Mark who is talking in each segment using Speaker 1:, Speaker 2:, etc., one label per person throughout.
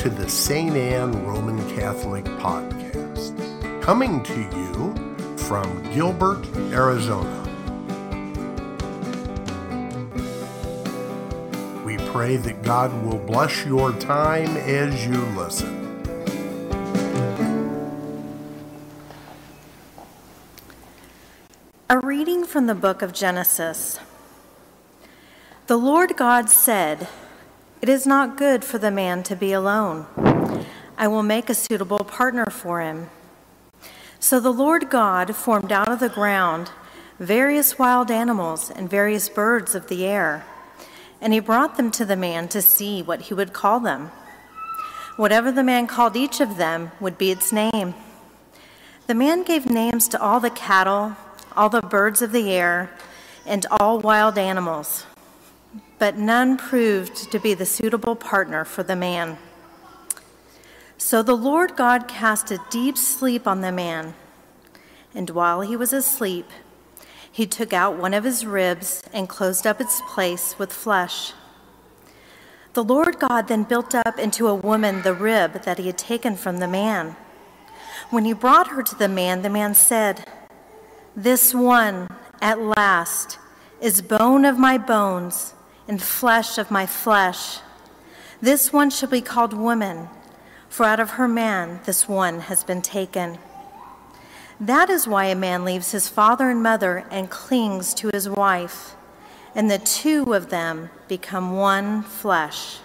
Speaker 1: to the St. Anne Roman Catholic Podcast, coming to you from Gilbert, Arizona. We pray that God will bless your time as you listen.
Speaker 2: A reading from the book of Genesis. The Lord God said, It is not good for the man to be alone. I will make a suitable partner for him. So the Lord God formed out of the ground various wild animals and various birds of the air, and he brought them to the man to see what he would call them. Whatever the man called each of them would be its name. The man gave names to all the cattle all the birds of the air, and all wild animals. But none proved to be the suitable partner for the man. So the Lord God cast a deep sleep on the man, and while he was asleep, he took out one of his ribs and closed up its place with flesh. The Lord God then built up into a woman the rib that he had taken from the man. When he brought her to the man, the man said, this one, at last, is bone of my bones and flesh of my flesh. This one shall be called woman, for out of her man this one has been taken. That is why a man leaves his father and mother and clings to his wife, and the two of them become one flesh.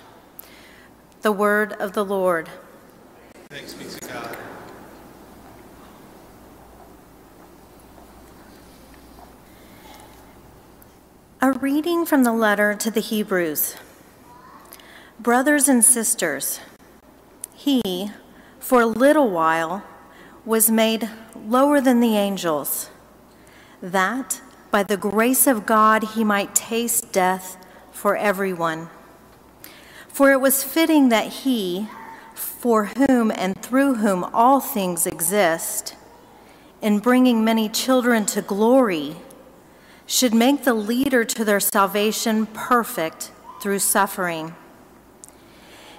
Speaker 2: The word of the Lord.
Speaker 3: Thanks be to God.
Speaker 2: A reading from the letter to the Hebrews. Brothers and sisters, he, for a little while, was made lower than the angels, that by the grace of God he might taste death for everyone. For it was fitting that he, for whom and through whom all things exist, in bringing many children to glory, should make the leader to their salvation perfect through suffering.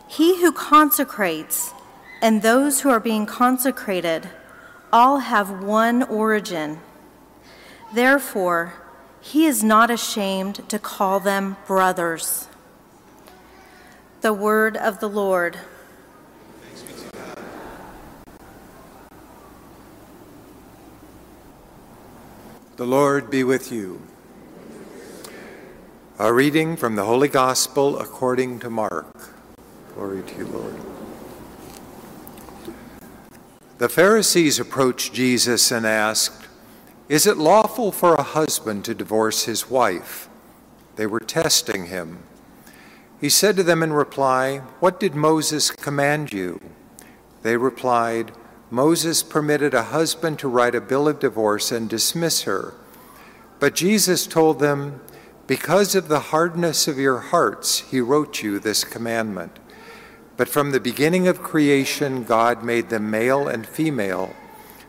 Speaker 2: He who consecrates and those who are being consecrated all have one origin. Therefore, he is not ashamed to call them brothers. The word of the Lord.
Speaker 3: The Lord be with you. A reading from the Holy Gospel according to Mark. Glory to you, Lord. The Pharisees approached Jesus and asked, Is it lawful for a husband to divorce his wife? They were testing him. He said to them in reply, What did Moses command you? They replied, Moses permitted a husband to write a bill of divorce and dismiss her. But Jesus told them, Because of the hardness of your hearts, he wrote you this commandment. But from the beginning of creation, God made them male and female.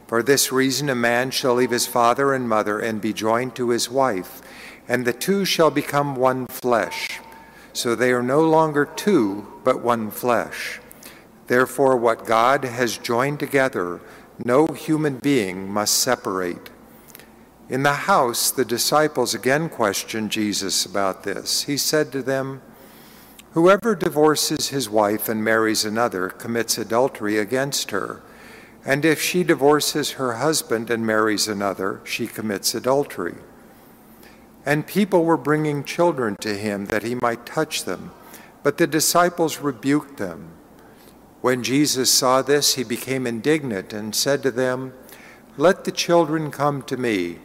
Speaker 3: For this reason, a man shall leave his father and mother and be joined to his wife, and the two shall become one flesh. So they are no longer two, but one flesh. Therefore, what God has joined together, no human being must separate. In the house, the disciples again questioned Jesus about this. He said to them, Whoever divorces his wife and marries another commits adultery against her. And if she divorces her husband and marries another, she commits adultery. And people were bringing children to him that he might touch them, but the disciples rebuked them. When Jesus saw this, he became indignant and said to them, Let the children come to me.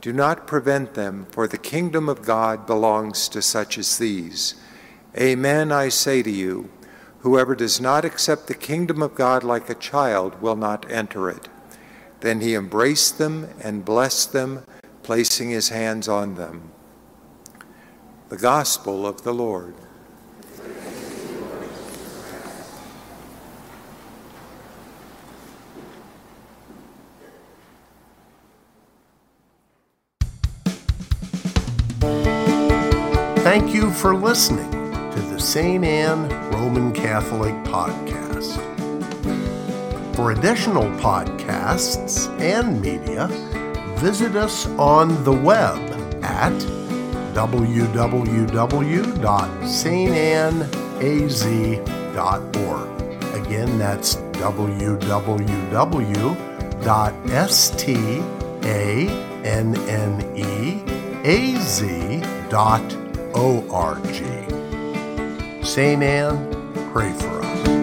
Speaker 3: Do not prevent them, for the kingdom of God belongs to such as these. Amen, I say to you, whoever does not accept the kingdom of God like a child will not enter it. Then he embraced them and blessed them, placing his hands on them. The Gospel of the Lord.
Speaker 1: Thank you for listening to the St. Anne Roman Catholic Podcast. For additional podcasts and media, visit us on the web at www.stanneaz.org. Again, that's www.stanneaz.org. St. Anne, pray for us.